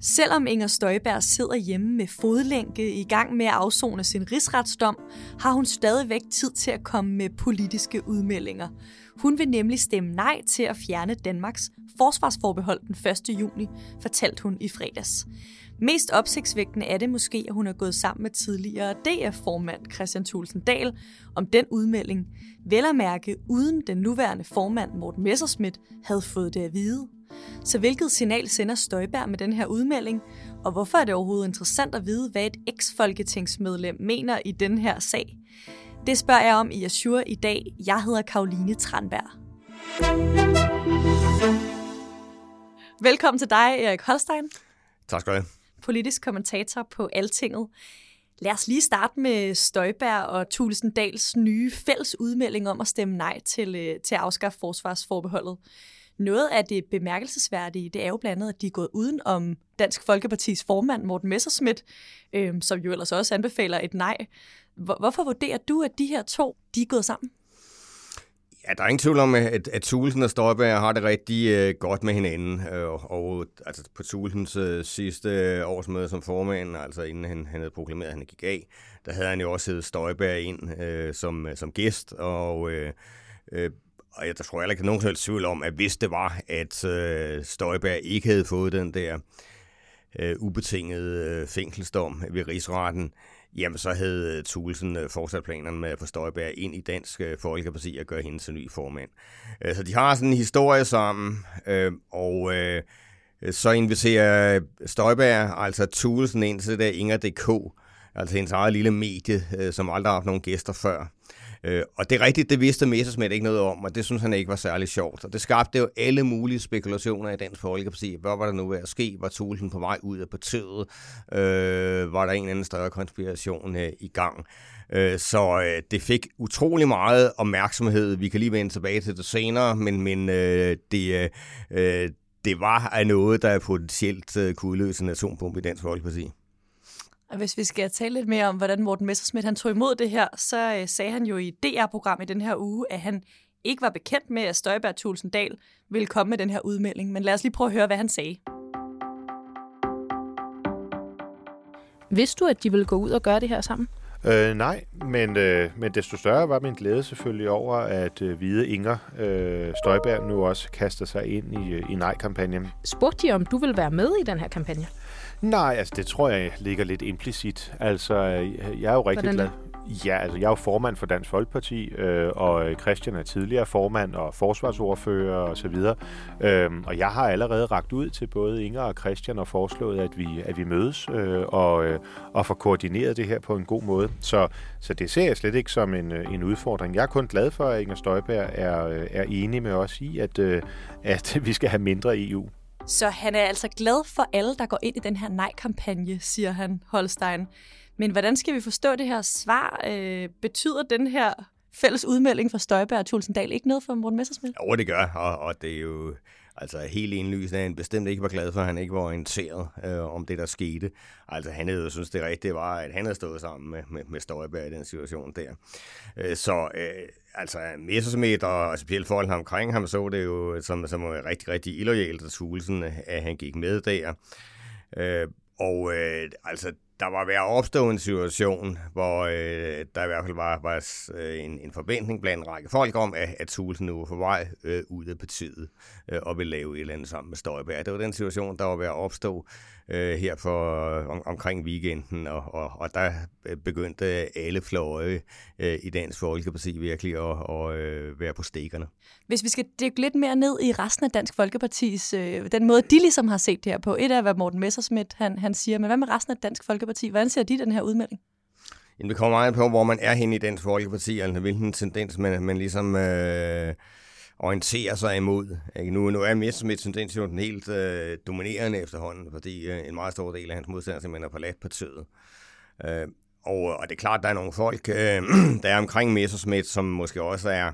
Selvom Inger Støjberg sidder hjemme med fodlænke i gang med at afzone sin rigsretsdom, har hun stadigvæk tid til at komme med politiske udmeldinger. Hun vil nemlig stemme nej til at fjerne Danmarks forsvarsforbehold den 1. juni, fortalte hun i fredags. Mest opsigtsvægtende er det måske, at hun er gået sammen med tidligere DF-formand Christian Thulsen Dahl om den udmelding. Vel at mærke, uden den nuværende formand Morten Messerschmidt havde fået det at vide. Så hvilket signal sender Støjberg med den her udmelding? Og hvorfor er det overhovedet interessant at vide, hvad et eks-folketingsmedlem mener i den her sag? Det spørger jeg om i Azure i dag. Jeg hedder Karoline Tranberg. Velkommen til dig, Erik Holstein, Tak skal du have politisk kommentator på Altinget. Lad os lige starte med Støjberg og Thulesen Dals nye fælles udmelding om at stemme nej til, øh, til at afskaffe forsvarsforbeholdet. Noget af det bemærkelsesværdige, det er jo blandt andet, at de er gået uden om Dansk Folkepartis formand, Morten Messerschmidt, øh, som jo ellers også anbefaler et nej. Hvorfor vurderer du, at de her to, de er gået sammen? Ja, der er ingen tvivl om, at, at Thulesen og Støjberg har det rigtig øh, godt med hinanden. Øh, og, altså, på Thulesens øh, sidste øh, årsmøde som formand, altså inden han, han havde proklameret, at han gik af, der havde han jo også heddet Støjberg ind øh, som, øh, som gæst. Og, øh, øh, og jeg tror heller ikke, at nogen selv tvivl om, at hvis det var, at øh, Støjberg ikke havde fået den der øh, ubetingede øh, fængselsdom ved rigsretten, jamen så havde øh, Thulesen øh, fortsat planerne med at få Støjberg ind i Dansk øh, Folkeparti og gøre hende til ny formand. Så de har sådan en historie sammen, og så inviterer Støjberg altså Thulesen ind til det der Inger.dk, altså hendes eget lille medie, som aldrig har haft nogen gæster før. Øh, og det er rigtigt, det vidste Messersmith ikke noget om, og det synes han ikke var særlig sjovt. Og det skabte jo alle mulige spekulationer i Dansk Folkeparti. Hvad var der nu ved at ske? Var Thulesen på vej ud af partiet? Øh, var der en eller anden større konspiration øh, i gang? Øh, så øh, det fik utrolig meget opmærksomhed. Vi kan lige vende tilbage til det senere, men, men øh, det, øh, øh det var noget, der potentielt øh, kunne udløse en atombombe i Dansk Folkeparti. Og hvis vi skal tale lidt mere om, hvordan Morten Messerschmidt han tog imod det her, så øh, sagde han jo i DR-program i den her uge, at han ikke var bekendt med, at Støjberg Thulsen Dahl ville komme med den her udmelding. Men lad os lige prøve at høre, hvad han sagde. Vidste du, at de ville gå ud og gøre det her sammen? Øh, nej, men, øh, men desto større var min glæde selvfølgelig over, at øh, hvide Inger øh, Støjberg nu også kaster sig ind i, øh, i nej-kampagnen. Spurgte de, om du ville være med i den her kampagne? Nej, altså det tror jeg ligger lidt implicit. Altså, øh, jeg er jo rigtig Hvordan glad. Ja, altså jeg er jo formand for Dansk Folkeparti, øh, og Christian er tidligere formand og forsvarsordfører og så videre. Øhm, og jeg har allerede ragt ud til både Inger og Christian og foreslået, at vi, at vi mødes øh, og, øh, og får koordineret det her på en god måde. Så, så det ser jeg slet ikke som en, øh, en udfordring. Jeg er kun glad for, at Inger Støjberg er, øh, er enig med os i, at, øh, at vi skal have mindre EU. Så han er altså glad for alle, der går ind i den her nej-kampagne, siger han, Holstein. Men hvordan skal vi forstå det her svar? Øh, betyder den her fælles udmelding fra Støjberg og Tulsendal ikke noget for Morten Messersmith? Jo, det gør, og, og det er jo altså helt indlysende, at han bestemt ikke var glad for, at han ikke var orienteret øh, om det, der skete. Altså han havde jo synes det rigtige var, at han havde stået sammen med, med, med Støjberg i den situation der. Øh, så øh, altså Messerschmidt og specielt folk omkring ham så det jo som, som var rigtig, rigtig illoyalt at Thulesen, at han gik med der. Øh, og øh, altså der var ved at opstå en situation, hvor øh, der i hvert fald var, var øh, en, en forventning blandt en række folk om, at, at Thulesen nu var på vej øh, ud af partiet øh, og ville lave et eller andet sammen med Støjberg. Det var den situation, der var ved at opstå øh, her for om, omkring weekenden, og, og, og der øh, begyndte alle fløje øh, i Dansk Folkeparti virkelig at, og, øh, være på stikkerne. Hvis vi skal dykke lidt mere ned i resten af Dansk Folkepartis, øh, den måde, de ligesom har set det her på. Et af, hvad Morten Messersmith han, han siger, men hvad med resten af Dansk Folkeparti? Hvordan ser de den her udmelding? Jamen, det kommer meget på, hvor man er henne i Dansk Folkeparti, altså hvilken tendens man, man ligesom øh, orienterer sig imod. Ikke? Nu, nu er Messerschmidt tendens jo den helt øh, dominerende efterhånden, fordi øh, en meget stor del af hans modstandere simpelthen er forladt partiet. Øh, og, og det er klart, der er nogle folk, øh, der er omkring Messerschmidt, som måske også er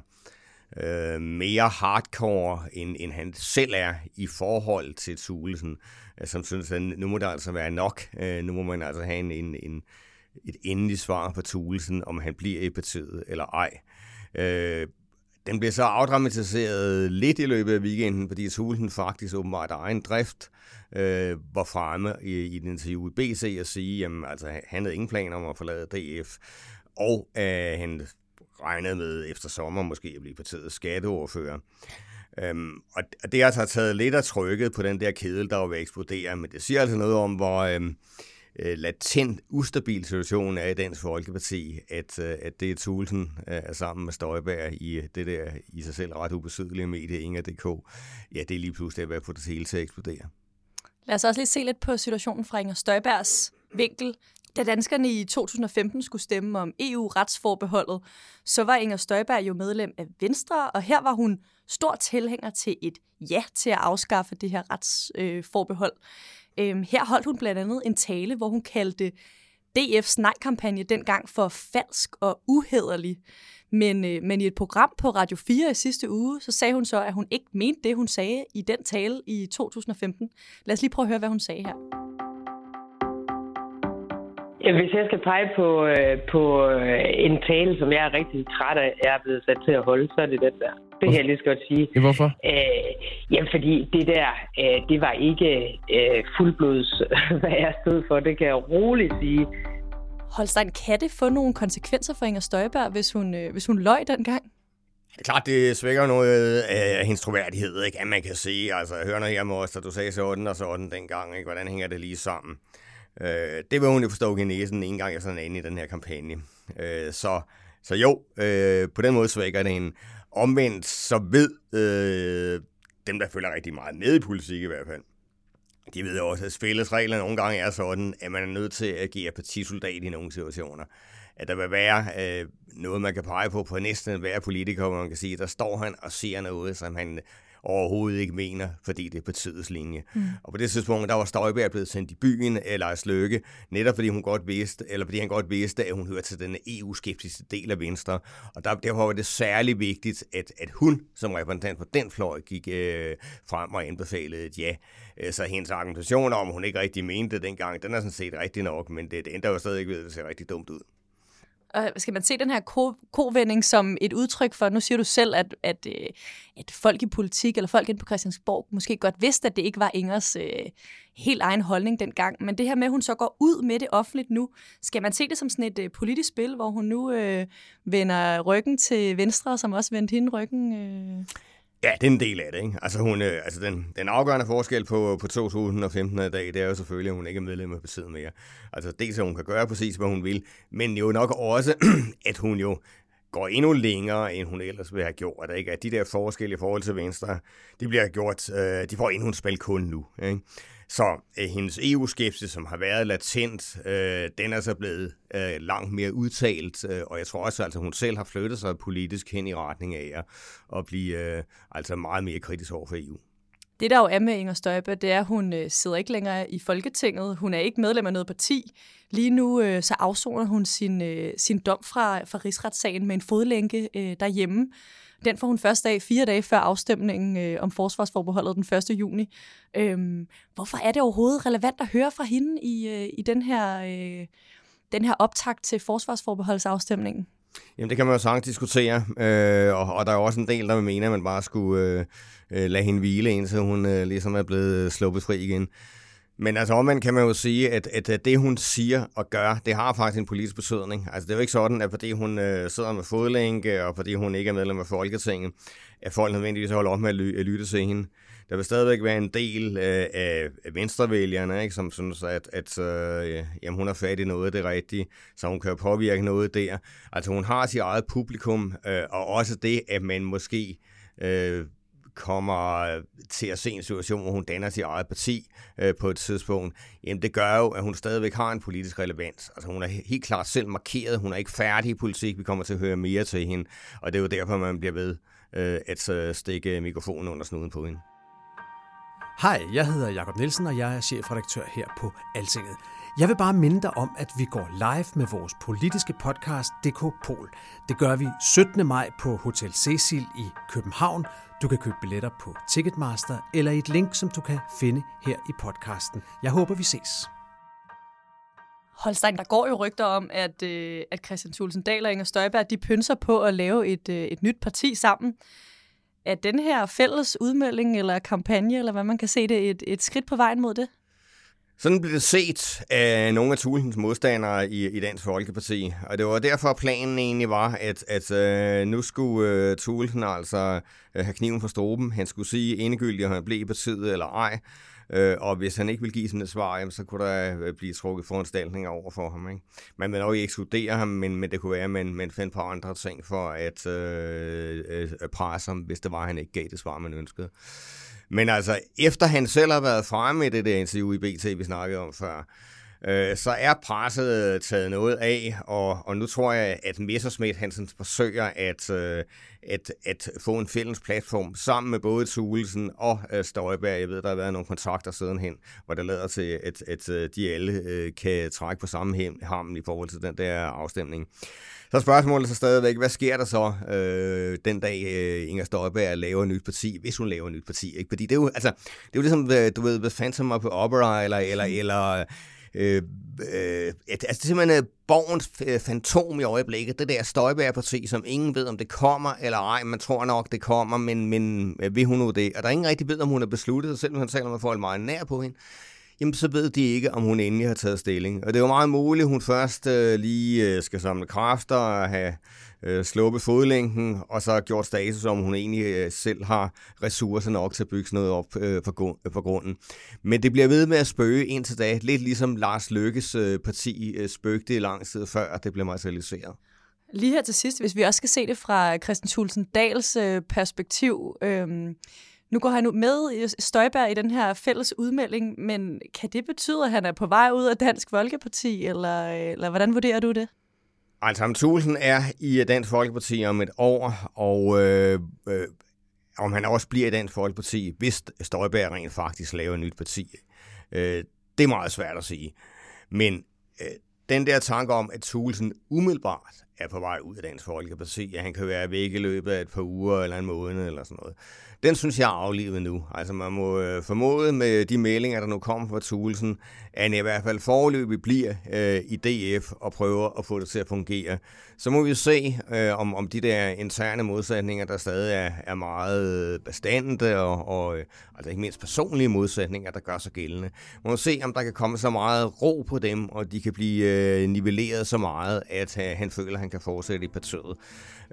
øh, mere hardcore, end, end han selv er i forhold til Thulesen, øh, som synes, at nu må der altså være nok. Øh, nu må man altså have en, en, en, et endeligt svar på Thulesen, om han bliver i partiet eller ej. Øh, den bliver så afdramatiseret lidt i løbet af weekenden, fordi Thulesen faktisk åbenbart af egen drift øh, var fremme i, i et interview i BC og sige, at altså, han havde ingen planer om at forlade DF, og øh, han regnede med efter sommer måske at blive partiets skatteordfører. Øhm, og og det har altså taget lidt af trykket på den der kedel, der var ved at eksplodere, men det siger altså noget om, hvor øhm, øh, latent ustabil situation er i Dansk Folkeparti, at, øh, at det er Thulsen øh, er sammen med Støjberg i det der i sig selv ret ubetydelige medie Inger.dk. Ja, det er lige pludselig at på det hele til at eksplodere. Lad os også lige se lidt på situationen fra Inger Støjbergs vinkel. Da danskerne i 2015 skulle stemme om EU-retsforbeholdet, så var Inger Støjberg jo medlem af Venstre, og her var hun stor tilhænger til et ja til at afskaffe det her retsforbehold. Øhm, her holdt hun blandt andet en tale, hvor hun kaldte DF's nej-kampagne dengang for falsk og uhederlig. Men, øh, men i et program på Radio 4 i sidste uge, så sagde hun så, at hun ikke mente det, hun sagde i den tale i 2015. Lad os lige prøve at høre, hvad hun sagde her. Hvis jeg skal pege på, øh, på øh, en tale, som jeg er rigtig træt af, jeg er blevet sat til at holde, så er det den der. Det kan jeg lige så godt sige. Ja, hvorfor? Øh, jamen, fordi det der, øh, det var ikke øh, fuldblods, hvad jeg stod for. Det kan jeg roligt sige. Holstein, kan det få nogle konsekvenser for Inger Støjberg, hvis hun, øh, hvis hun løj dengang? Det er klart, det svækker noget af hendes troværdighed, ikke? At man kan sige, altså, hør noget her, Moster, du sagde sådan og sådan dengang, ikke? Hvordan hænger det lige sammen? Øh, det vil hun jo forstå i næsen en gang, jeg sådan inde i den her kampagne. Øh, så, så jo, øh, på den måde svækker det hende. Omvendt så ved øh, dem, der følger rigtig meget med i politik i hvert fald, de ved også, at spillesreglerne nogle gange er sådan, at man er nødt til at agere partisoldat i nogle situationer. At der vil være øh, noget, man kan pege på på næsten hver politiker, hvor man kan sige, der står han og siger noget, som han overhovedet ikke mener, fordi det er partiets linje. Mm. Og på det tidspunkt, der var Støjberg blevet sendt i byen, eller i Sløkke, netop fordi hun godt vidste, eller fordi han godt vidste, at hun hørte til den EU-skeptiske del af Venstre. Og der, derfor var det særlig vigtigt, at, at hun som repræsentant for den fløj gik øh, frem og anbefalede et ja. Øh, så hendes argumentation om, hun ikke rigtig mente det dengang, den er sådan set rigtig nok, men det, det ændrer jo stadig ved, at det ser rigtig dumt ud. Og skal man se den her ko- kovending som et udtryk for, nu siger du selv, at, at, øh, at folk i politik, eller folk inde på Christiansborg, måske godt vidste, at det ikke var Ingers øh, helt egen holdning dengang. Men det her med, at hun så går ud med det offentligt nu, skal man se det som sådan et øh, politisk spil, hvor hun nu øh, vender ryggen til Venstre, som også vendte hende ryggen? Øh? Ja, det er en del af det. Ikke? Altså, hun, øh, altså den, den afgørende forskel på, på 2015 i dag, det er jo selvfølgelig, at hun ikke er medlem af partiet mere. Altså dels, at hun kan gøre præcis, hvad hun vil, men jo nok også, at hun jo går endnu længere, end hun ellers ville have gjort. Ikke? At de der forskelle i forhold til Venstre, de bliver gjort, øh, de får endnu en spil kun nu. Ikke? Så øh, hendes EU-skepsis, som har været latent, øh, den er så blevet øh, langt mere udtalt, øh, og jeg tror også, at altså, hun selv har flyttet sig politisk hen i retning af at blive øh, altså meget mere kritisk over for EU. Det, der jo er med Inger Støjberg, det er, at hun øh, sidder ikke længere i Folketinget. Hun er ikke medlem af noget parti. Lige nu øh, så afsoner hun sin, øh, sin dom fra, fra rigsretssagen med en fodlænke øh, derhjemme. Den får hun først af fire dage før afstemningen øh, om forsvarsforbeholdet den 1. juni. Øhm, hvorfor er det overhovedet relevant at høre fra hende i, øh, i den her, øh, den her optakt til forsvarsforbeholdsafstemningen? Jamen, det kan man jo sagtens diskutere, øh, og, og der er jo også en del, der vil mene, at man bare skulle øh, øh lade hende hvile, indtil hun øh, ligesom er blevet sluppet fri igen. Men altså omvendt kan man jo sige, at, at det hun siger og gør, det har faktisk en politisk betydning. Altså det er jo ikke sådan, at fordi hun øh, sidder med fodlænke, og fordi hun ikke er medlem af Folketinget, at folk nødvendigvis holder op med at, ly- at lytte til hende. Der vil stadigvæk være en del øh, af venstrevælgerne, ikke, som synes, at, at øh, jamen, hun har fat i noget af det rigtige, så hun kan påvirke noget der. Altså hun har sit eget publikum, øh, og også det, at man måske... Øh, kommer øh, til at se en situation, hvor hun danner sit eget parti øh, på et tidspunkt, jamen det gør jo, at hun stadigvæk har en politisk relevans. Altså hun er helt klart selv markeret, hun er ikke færdig i politik, vi kommer til at høre mere til hende, og det er jo derfor, man bliver ved øh, at øh, stikke mikrofonen under snuden på hende. Hej, jeg hedder Jakob Nielsen, og jeg er chefredaktør her på Altinget. Jeg vil bare minde dig om, at vi går live med vores politiske podcast DK Pol. Det gør vi 17. maj på Hotel Cecil i København. Du kan købe billetter på Ticketmaster eller i et link, som du kan finde her i podcasten. Jeg håber, vi ses. Holstein, der går jo rygter om, at, øh, at Christian Thulsen Dahl og Inger Støjberg, de pynser på at lave et, øh, et nyt parti sammen. Er den her fælles udmelding eller kampagne, eller hvad man kan se det, et, et skridt på vejen mod det? Sådan blev det set af nogle af Tulsens modstandere i, i Dansk Folkeparti, og det var derfor planen egentlig var, at, at øh, nu skulle øh, Tulsen altså øh, have kniven på stroben. Han skulle sige endegyldigt, om han blev i partiet eller ej. øh, og hvis han ikke vil give sådan et svar, jamen, så kunne der øh, blive trukket foranstaltninger over for ham. Ikke? Man vil nok ikke ekskludere ham, men, men det kunne være, at man, man fandt på andre ting for at øh, øh, presse ham, hvis det var, at han ikke gav det svar, man ønskede. Men altså, efter han selv har været fremme i det der interview i BT, vi snakkede om før, øh, så er presset taget noget af, og, og nu tror jeg, at Messerschmidt Hansen forsøger at, øh, at, at få en fælles platform sammen med både Thulesen og øh, Støjberg. Jeg ved, der har været nogle kontakter sidenhen, hvor det lader til, at, at øh, de alle øh, kan trække på samme ham i forhold til den der afstemning. Så spørgsmålet så stadigvæk, hvad sker der så øh, den dag øh, Inger Støjberg laver et nyt parti, hvis hun laver et nyt parti? Ikke? Fordi det er jo, altså, det er jo ligesom, øh, du ved, The Phantom of Opera, eller, eller, eller Øh, øh, altså, det er simpelthen øh, borgens øh, fantom i øjeblikket. Det der Støjbær-parti, som ingen ved, om det kommer eller ej. Man tror nok, det kommer, men, men øh, vil hun nu det? Og der er ingen rigtig ved, om hun har besluttet, selvom han taler med folk meget nær på hende jamen så ved de ikke, om hun endelig har taget stilling. Og det er jo meget muligt, at hun først øh, lige øh, skal samle kræfter og have øh, sluppet fodlænken, og så gjort status, om hun egentlig øh, selv har ressourcer nok til at bygge noget op øh, på, på grunden. Men det bliver ved med at spøge indtil da, lidt ligesom Lars Lykkes øh, parti øh, spøgte i lang tid før, det blev materialiseret. Lige her til sidst, hvis vi også skal se det fra Christian Thulsen Dals øh, perspektiv, øh, nu går han med i Støjberg i den her fælles udmelding, men kan det betyde, at han er på vej ud af Dansk Folkeparti, eller, eller hvordan vurderer du det? Altså, Thulsen er i Dansk Folkeparti om et år, og øh, øh, om han også bliver i Dansk Folkeparti, hvis Støjberg rent faktisk laver et nyt parti. Øh, det er meget svært at sige. Men øh, den der tanke om, at Thulsen umiddelbart er på vej ud af Dansk Folkeparti, at han kan være væk i løbet af et par uger eller en måned eller sådan noget. Den synes jeg er aflivet nu. Altså man må øh, formode med de meldinger, der nu kommer fra Thulesen, at han i hvert fald forløbig bliver øh, i DF og prøver at få det til at fungere. Så må vi se, øh, om, om de der interne modsætninger, der stadig er, er meget bestandende, og, og øh, altså ikke mindst personlige modsætninger, der gør sig gældende. Man må se, om der kan komme så meget ro på dem, og de kan blive øh, nivelleret så meget, at øh, han føler, at han kan fortsætte i partiet.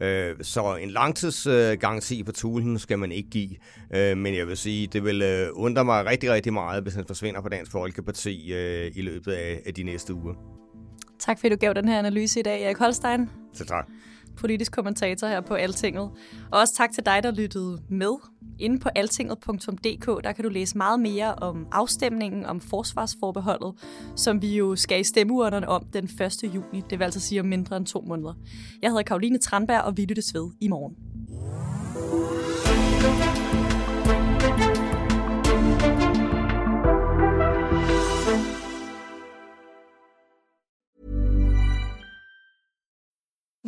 Øh, så en langtidsgaranti på Tulen skal man ikke give, øh, men jeg vil sige, det vil øh, undre mig rigtig, rigtig meget, hvis han forsvinder fra Dansk Folkeparti i løbet af de næste uger. Tak fordi du gav den her analyse i dag, Erik Holstein. Så tak politisk kommentator her på Altinget. Og også tak til dig, der lyttede med. Inde på altinget.dk, der kan du læse meget mere om afstemningen om forsvarsforbeholdet, som vi jo skal i stemmeurnerne om den 1. juni. Det vil altså sige om mindre end to måneder. Jeg hedder Karoline Tranberg, og vi lyttes ved i morgen.